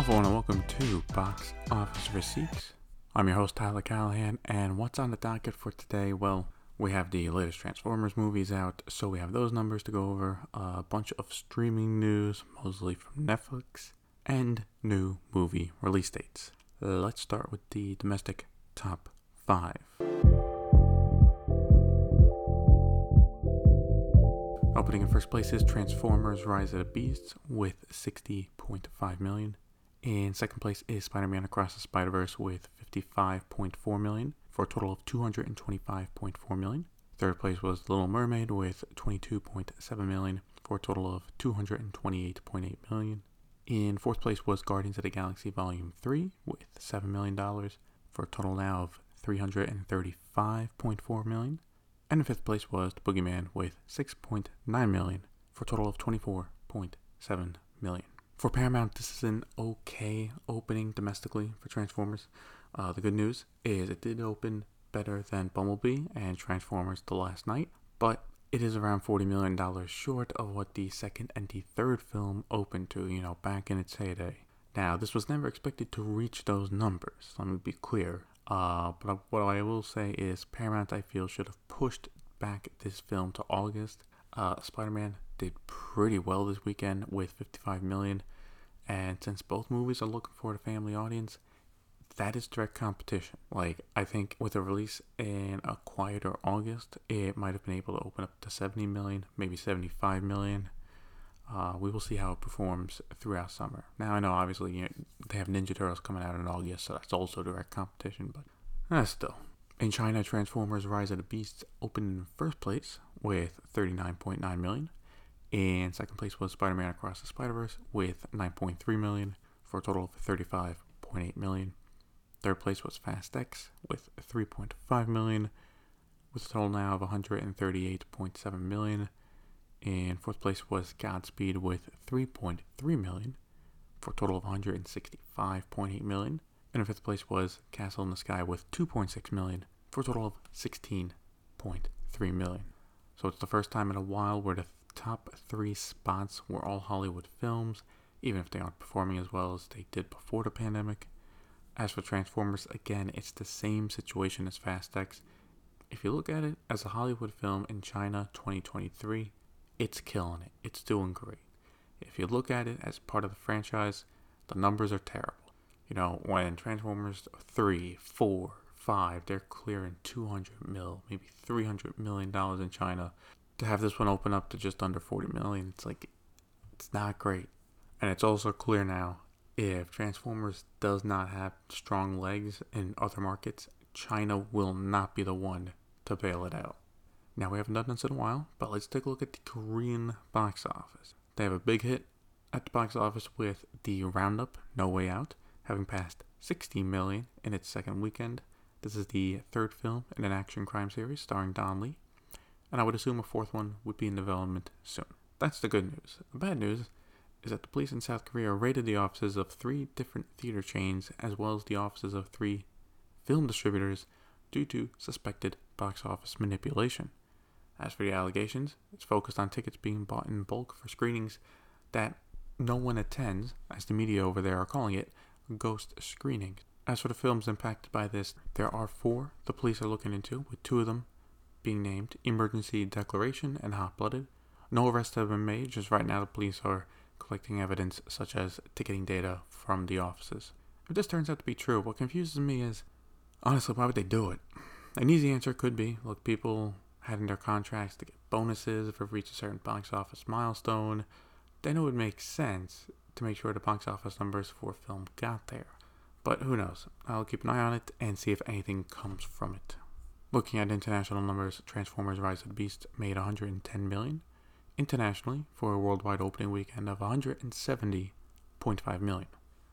everyone, and welcome to Box Office Receipts. I'm your host, Tyler Callahan, and what's on the docket for today? Well, we have the latest Transformers movies out, so we have those numbers to go over, a bunch of streaming news, mostly from Netflix, and new movie release dates. Let's start with the domestic top five. Opening in first place is Transformers Rise of the Beasts with 60.5 million. In second place is Spider-Man Across the Spider-Verse with 55.4 million for a total of 225.4 million. Third place was Little Mermaid with 22.7 million for a total of 228.8 million. In fourth place was Guardians of the Galaxy Volume 3 with $7 million for a total now of 335.4 million. And in fifth place was The Boogeyman with 6.9 million for a total of 24.7 million. For Paramount, this is an okay opening domestically for Transformers. Uh, the good news is it did open better than Bumblebee and Transformers The Last Knight, but it is around $40 million short of what the second and the third film opened to, you know, back in its heyday. Now, this was never expected to reach those numbers, let me be clear. Uh, but what I will say is Paramount, I feel, should have pushed back this film to August. Uh, Spider-Man did pretty well this weekend with 55 million, and since both movies are looking for a family audience, that is direct competition. Like I think with a release in a quieter August, it might have been able to open up to 70 million, maybe 75 million. Uh, we will see how it performs throughout summer. Now I know obviously you know, they have Ninja Turtles coming out in August, so that's also direct competition, but uh, still. In China, Transformers Rise of the Beasts opened in first place with 39.9 million. In second place was Spider-Man Across the Spider-Verse with 9.3 million for a total of 35.8 million. Third place was Fast X with 3.5 million with a total now of 138.7 million. And fourth place was Godspeed with 3.3 million for a total of 165.8 million. And in fifth place was Castle in the Sky with 2.6 million for a total of 16.3 million. So it's the first time in a while where the top three spots were all Hollywood films, even if they aren't performing as well as they did before the pandemic. As for Transformers, again, it's the same situation as Fast X. If you look at it as a Hollywood film in China 2023, it's killing it. It's doing great. If you look at it as part of the franchise, the numbers are terrible. You know, when Transformers 3, 4, 5, they're clearing 200 mil, maybe 300 million dollars in China. To have this one open up to just under 40 million, it's like, it's not great. And it's also clear now if Transformers does not have strong legs in other markets, China will not be the one to bail it out. Now, we haven't done this in a while, but let's take a look at the Korean box office. They have a big hit at the box office with the Roundup No Way Out having passed 60 million in its second weekend. This is the third film in an action crime series starring Don Lee, and I would assume a fourth one would be in development soon. That's the good news. The bad news is that the police in South Korea raided the offices of three different theater chains as well as the offices of three film distributors due to suspected box office manipulation. As for the allegations, it's focused on tickets being bought in bulk for screenings that no one attends, as the media over there are calling it, ghost screening. As for the films impacted by this, there are four the police are looking into, with two of them being named Emergency Declaration and Hot Blooded. No arrests have been made, just right now the police are collecting evidence such as ticketing data from the offices. If this turns out to be true, what confuses me is honestly, why would they do it? An easy answer could be look, people had in their contracts to get bonuses if it reached a certain box office milestone. Then it would make sense to make sure the box office numbers for film got there. But who knows? I'll keep an eye on it and see if anything comes from it. Looking at international numbers, Transformers Rise of the Beast made 110 million internationally for a worldwide opening weekend of 170.5 million.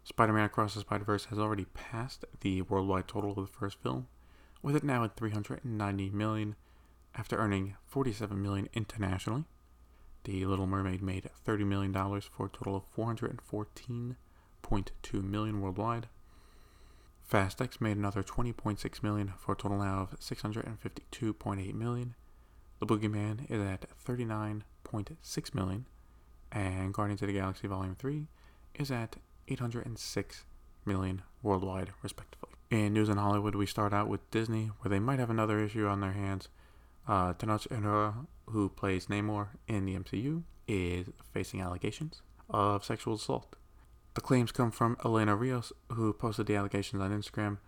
Spider-Man Across the Spider-Verse has already passed the worldwide total of the first film, with it now at 390 million after earning 47 million internationally. The Little Mermaid made $30 million for a total of 414.2 million worldwide. Fast X made another 20.6 million for a total now of 652.8 million. The Boogeyman is at 39.6 million, and Guardians of the Galaxy Volume 3 is at 806 million worldwide, respectively. In news in Hollywood, we start out with Disney, where they might have another issue on their hands. Uh, Tenoch who plays Namor in the MCU, is facing allegations of sexual assault. The claims come from Elena Rios, who posted the allegations on Instagram.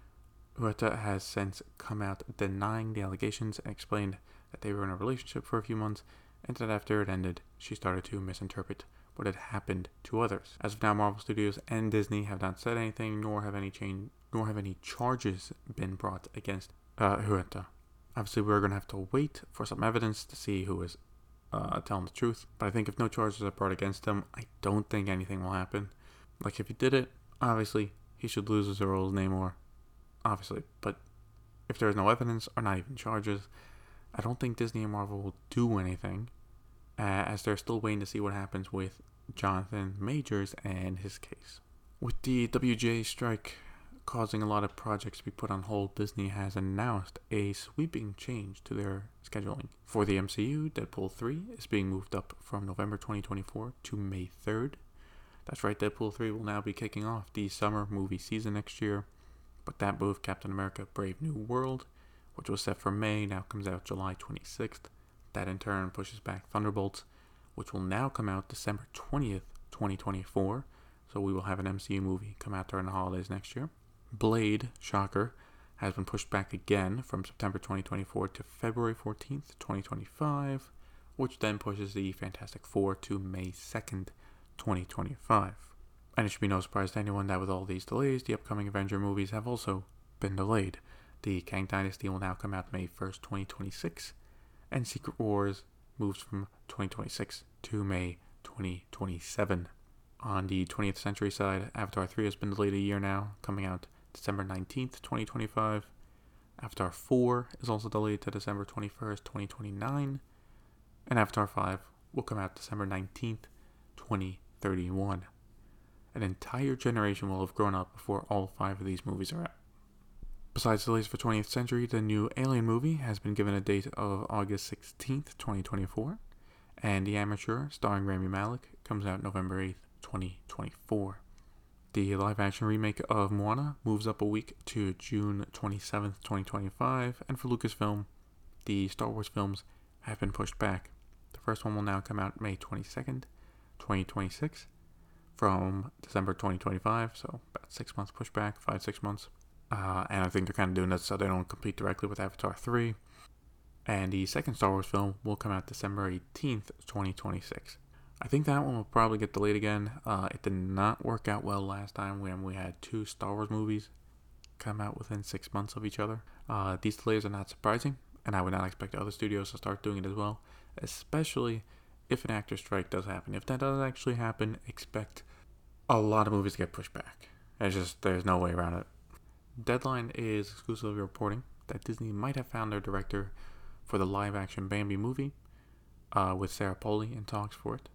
Huerta has since come out denying the allegations and explained that they were in a relationship for a few months and that after it ended, she started to misinterpret what had happened to others. As of now, Marvel Studios and Disney have not said anything, nor have any change, nor have any charges been brought against uh, Huerta. Obviously, we're going to have to wait for some evidence to see who is uh, telling the truth. But I think if no charges are brought against him, I don't think anything will happen. Like if he did it, obviously he should lose his role as Namor, obviously. But if there is no evidence or not even charges, I don't think Disney and Marvel will do anything, uh, as they're still waiting to see what happens with Jonathan Majors and his case. With the WGA strike causing a lot of projects to be put on hold, Disney has announced a sweeping change to their scheduling. For the MCU, Deadpool 3 is being moved up from November 2024 to May 3rd. That's right, Deadpool 3 will now be kicking off the summer movie season next year. But that move, Captain America Brave New World, which was set for May, now comes out July 26th. That in turn pushes back Thunderbolts, which will now come out December 20th, 2024. So we will have an MCU movie come out during the holidays next year. Blade, shocker, has been pushed back again from September 2024 to February 14th, 2025, which then pushes the Fantastic Four to May 2nd, 2025. And it should be no surprise to anyone that with all these delays, the upcoming Avenger movies have also been delayed. The Kang Dynasty will now come out May 1st, 2026, and Secret Wars moves from 2026 to May 2027. On the 20th century side, Avatar 3 has been delayed a year now, coming out December 19th, 2025. Avatar 4 is also delayed to December 21st, 2029. And Avatar 5 will come out December 19th, 2031. An entire generation will have grown up before all five of these movies are out. Besides delays for 20th Century, the new Alien movie has been given a date of August 16th, 2024, and The Amateur, starring Rami Malek, comes out November 8th, 2024. The live action remake of Moana moves up a week to June 27th, 2025, and for Lucasfilm, the Star Wars films have been pushed back. The first one will now come out May 22nd, 2026, from December 2025, so about six months pushback, five, six months. Uh, and I think they're kind of doing that so they don't compete directly with Avatar 3. And the second Star Wars film will come out December 18th, 2026. I think that one will probably get delayed again. Uh, it did not work out well last time when we had two Star Wars movies come out within six months of each other. Uh, these delays are not surprising, and I would not expect other studios to start doing it as well, especially if an actor strike does happen. If that does actually happen, expect a lot of movies to get pushed back. It's just, there's no way around it. Deadline is exclusively reporting that Disney might have found their director for the live action Bambi movie, uh, with Sarah Polley in talks for it.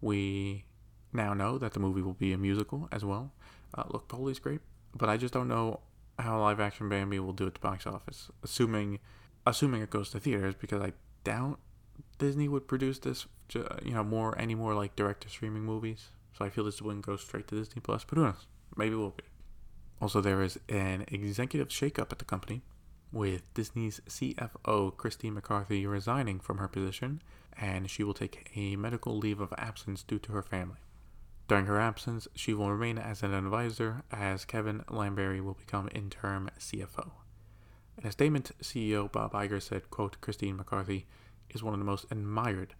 We now know that the movie will be a musical as well. Uh, look, Polley's great, but I just don't know how live action Bambi will do at the box office, assuming assuming it goes to theaters, because I doubt Disney would produce this, you know, more any more like direct to streaming movies. So I feel this wouldn't go straight to Disney Plus, but who knows? Maybe it will be. Also, there is an executive shakeup at the company, with Disney's CFO Christine McCarthy resigning from her position, and she will take a medical leave of absence due to her family. During her absence, she will remain as an advisor, as Kevin Lansberry will become interim CFO. In a statement, CEO Bob Iger said, quote, Christine McCarthy is one of the most admired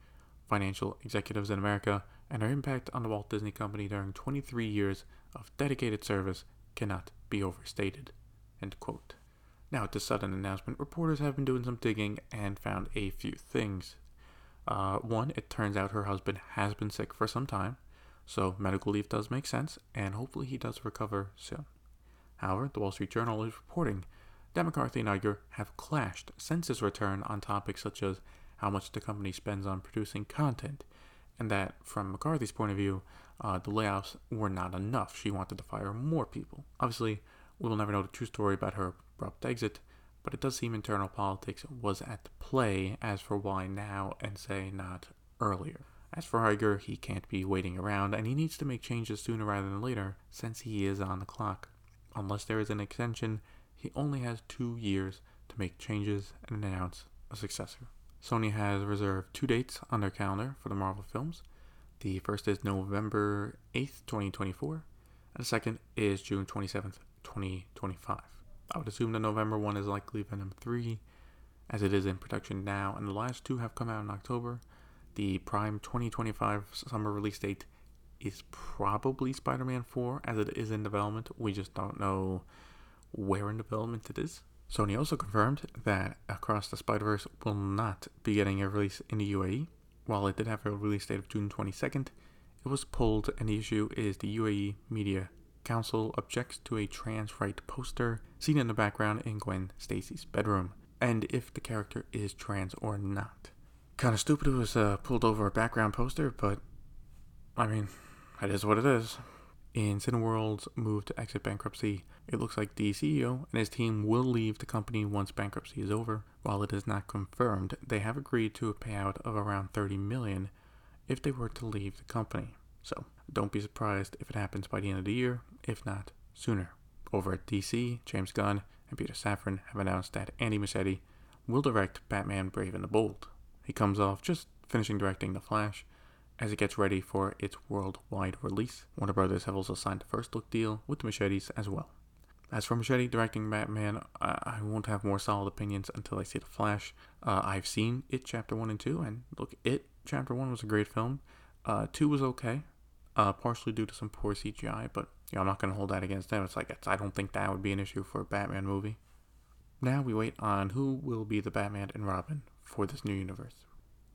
financial executives in America, and her impact on the Walt Disney Company during 23 years of dedicated service cannot be overstated. End quote. Now, at this sudden announcement, reporters have been doing some digging and found a few things. Uh, one, it turns out her husband has been sick for some time, so medical leave does make sense, and hopefully he does recover soon. However, the Wall Street Journal is reporting that McCarthy and Iger have clashed since his return on topics such as how much the company spends on producing content, and that, from McCarthy's point of view, uh, the layoffs were not enough. She wanted to fire more people. Obviously, we will never know the true story about her abrupt exit, but it does seem internal politics was at play as for why now and say not earlier. As for Iger, he can't be waiting around and he needs to make changes sooner rather than later since he is on the clock. Unless there is an extension, he only has two years to make changes and announce a successor. Sony has reserved two dates on their calendar for the Marvel films. The first is November 8th, 2024, and the second is June 27th, 2025. I would assume the November one is likely Venom 3, as it is in production now, and the last two have come out in October. The prime 2025 summer release date is probably Spider Man 4, as it is in development. We just don't know where in development it is. Sony also confirmed that Across the Spider Verse will not be getting a release in the UAE. While it did have a release date of June 22nd, it was pulled, and the issue is the UAE Media Council objects to a trans right poster seen in the background in Gwen Stacy's bedroom, and if the character is trans or not. Kinda stupid it was uh, pulled over a background poster, but I mean, it is what it is. In Cineworld's move to exit bankruptcy, it looks like the CEO and his team will leave the company once bankruptcy is over. While it is not confirmed, they have agreed to a payout of around 30 million if they were to leave the company. So, don't be surprised if it happens by the end of the year, if not sooner. Over at DC, James Gunn and Peter Safran have announced that Andy Muschietti will direct Batman Brave and the Bold. He comes off just finishing directing The Flash as it gets ready for its worldwide release. Warner Brothers have also signed the first look deal with the Muschiettis as well. As for Muschietti directing Batman, I, won't have more solid opinions until I see The Flash. Uh, I've seen It Chapter 1 and 2, and look, It Chapter 1 was a great film. Uh, 2 was okay, uh, partially due to some poor CGI, but you know, I'm not going to hold that against them. It's like, it's, I don't think that would be an issue for a Batman movie. Now we wait on who will be the Batman and Robin for this new universe.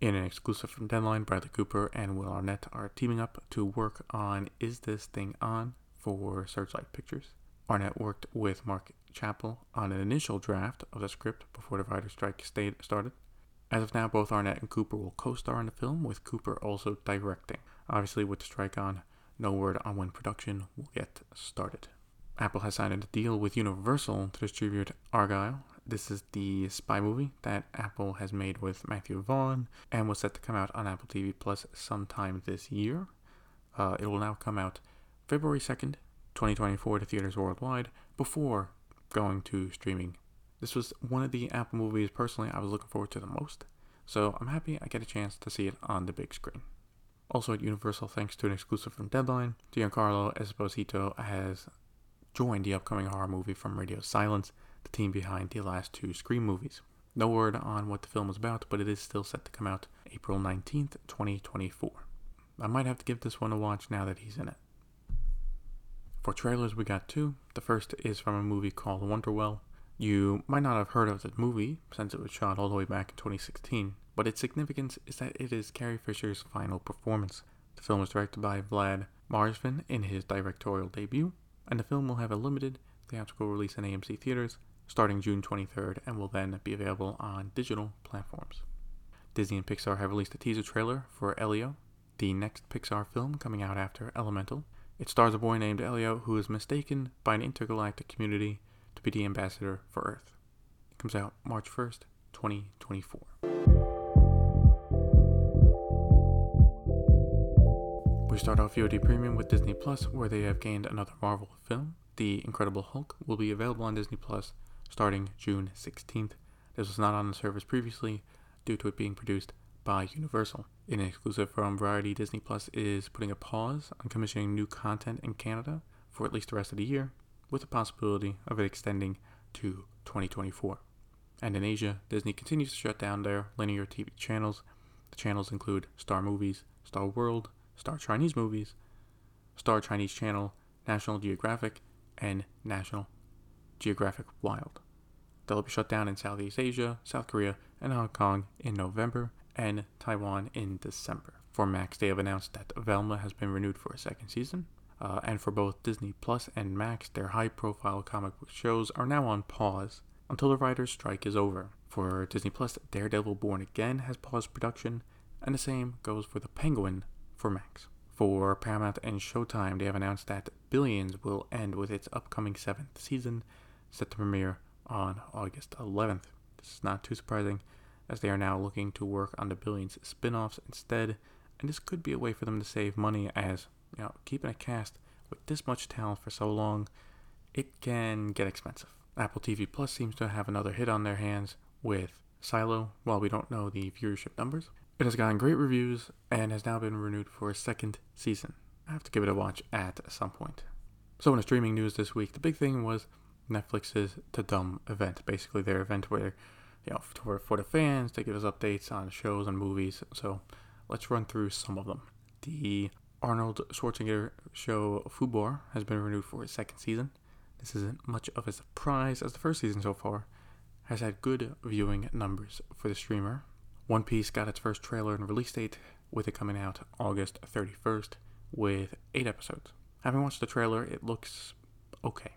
In an exclusive from Deadline, Bradley Cooper and Will Arnett are teaming up to work on Is This Thing On for Searchlight Pictures. Arnett worked with Mark Chappell on an initial draft of the script before the writer's strike started. As of now, both Arnett and Cooper will co star in the film, with Cooper also directing. Obviously, with strike on, no word on when production will get started. Apple has signed a deal with Universal to distribute Argylle. this is the spy movie that Apple has made with Matthew Vaughn and was set to come out on Apple TV Plus sometime this year. Uh, it will now come out February 2nd, 2024 to theaters worldwide before going to streaming. This was one of the Apple movies personally I was looking forward to the most, so I'm happy I get a chance to see it on the big screen. Also at Universal, thanks to an exclusive from Deadline, Giancarlo Esposito has joined the upcoming horror movie from Radio Silence the team behind the last two Scream movies. No word on what the film is about, but it is still set to come out April 19th, 2024. I might have to give this one a watch now that he's in it. For trailers, we got two. The first is from a movie called Wonderwell. You might not have heard of the movie since it was shot all the way back in 2016, but its significance is that it is Carrie Fisher's final performance. The film is directed by Vlad Marsavin in his directorial debut, and the film will have a limited theatrical release in AMC theaters starting June 23rd and will then be available on digital platforms. Disney and Pixar have released a teaser trailer for Elio, the next Pixar film coming out after Elemental. It stars a boy named Elio who is mistaken by an intergalactic community to be the ambassador for Earth. It comes out March 1st, 2024. We start off VOD Premium with Disney Plus, where they have gained another Marvel film. The Incredible Hulk will be available on Disney Plus starting June 16th. This was not on the service previously due to it being produced by Universal. In an exclusive from Variety Disney Plus is putting a pause on commissioning new content in Canada for at least the rest of the year, with the possibility of it extending to 2024. And in Asia, Disney continues to shut down their linear TV channels. The channels include Star Movies, Star World, Star Chinese Movies, Star Chinese Channel, National Geographic, and National Geographic Wild. They'll be shut down in Southeast Asia, South Korea, and Hong Kong in November, and Taiwan in December. For Max, they have announced that Velma has been renewed for a second season. Uh, and for both Disney Plus and Max, their high profile comic book shows are now on pause until the writer's strike is over. For Disney Plus, Daredevil Born Again has paused production, and the same goes for The Penguin for Max. For Paramount and Showtime, they have announced that Billions will end with its upcoming seventh season, set to premiere on August 11th. This is not too surprising, as they are now looking to work on the Billions spin offs instead and this could be a way for them to save money as, you know, keeping a cast with this much talent for so long, it can get expensive. Apple TV Plus seems to have another hit on their hands with Silo, while we don't know the viewership numbers. It has gotten great reviews and has now been renewed for a second season. I have to give it a watch at some point. So, in the streaming news this week, the big thing was Netflix's Tudum event. Basically, their event where, you know, for, for the fans, they give us updates on shows and movies. So, let's run through some of them. The Arnold Schwarzenegger show Fubar has been renewed for a second season. This isn't much of a surprise as the first season so far has had good viewing numbers for the streamer. One Piece got its first trailer and release date, with it coming out August 31st, with eight episodes. Having watched the trailer, it looks okay.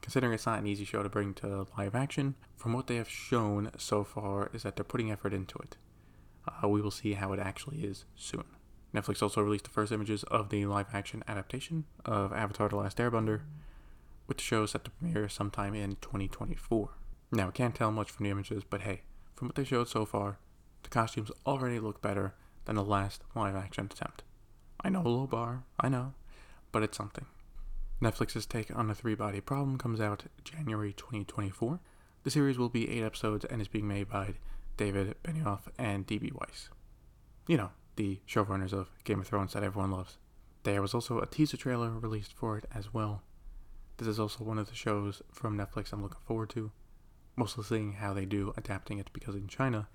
Considering it's not an easy show to bring to live action, from what they have shown so far is that they're putting effort into it. Uh, we will see how it actually is soon. Netflix also released the first images of the live action adaptation of Avatar The Last Airbender, the show set to premiere sometime in 2024. Now, we can't tell much from the images, but hey, from what they showed so far, the costumes already look better than the last live action attempt. I know a low bar, I know, but it's something. Netflix's take on the three body problem comes out January 2024. The series will be eight episodes and is being made by David Benioff and D.B. Weiss. You know, the showrunners of Game of Thrones that everyone loves. There was also a teaser trailer released for it as well. This is also one of the shows from Netflix I'm looking forward to, mostly seeing how they do adapting it because in China,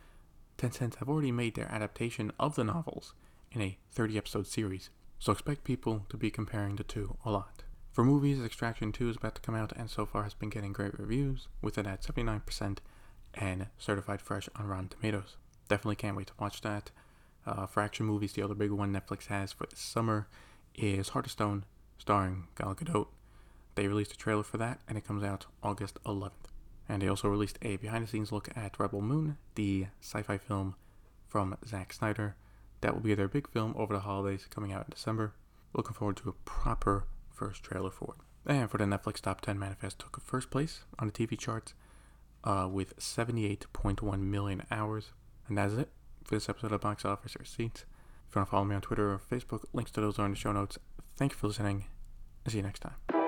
Tencent have already made their adaptation of the novels in a 30 episode series, so expect people to be comparing the two a lot. For movies, Extraction 2 is about to come out and so far has been getting great reviews, with it at 79% and certified fresh on Rotten Tomatoes. Definitely can't wait to watch that. Uh, for action movies, the other big one Netflix has for this summer is Heart of Stone, starring Gal Gadot. They released a trailer for that, and it comes out August 11th. And they also released a behind the scenes look at Rebel Moon, the sci fi film from Zack Snyder. That will be their big film over the holidays coming out in December. Looking forward to a proper first trailer for it. And for the Netflix Top 10, Manifest took first place on the TV charts uh, with 78.1 million hours. And that's it for this episode of Box Office Receipts. If you want to follow me on Twitter or Facebook, links to those are in the show notes. Thank you for listening. See you next time.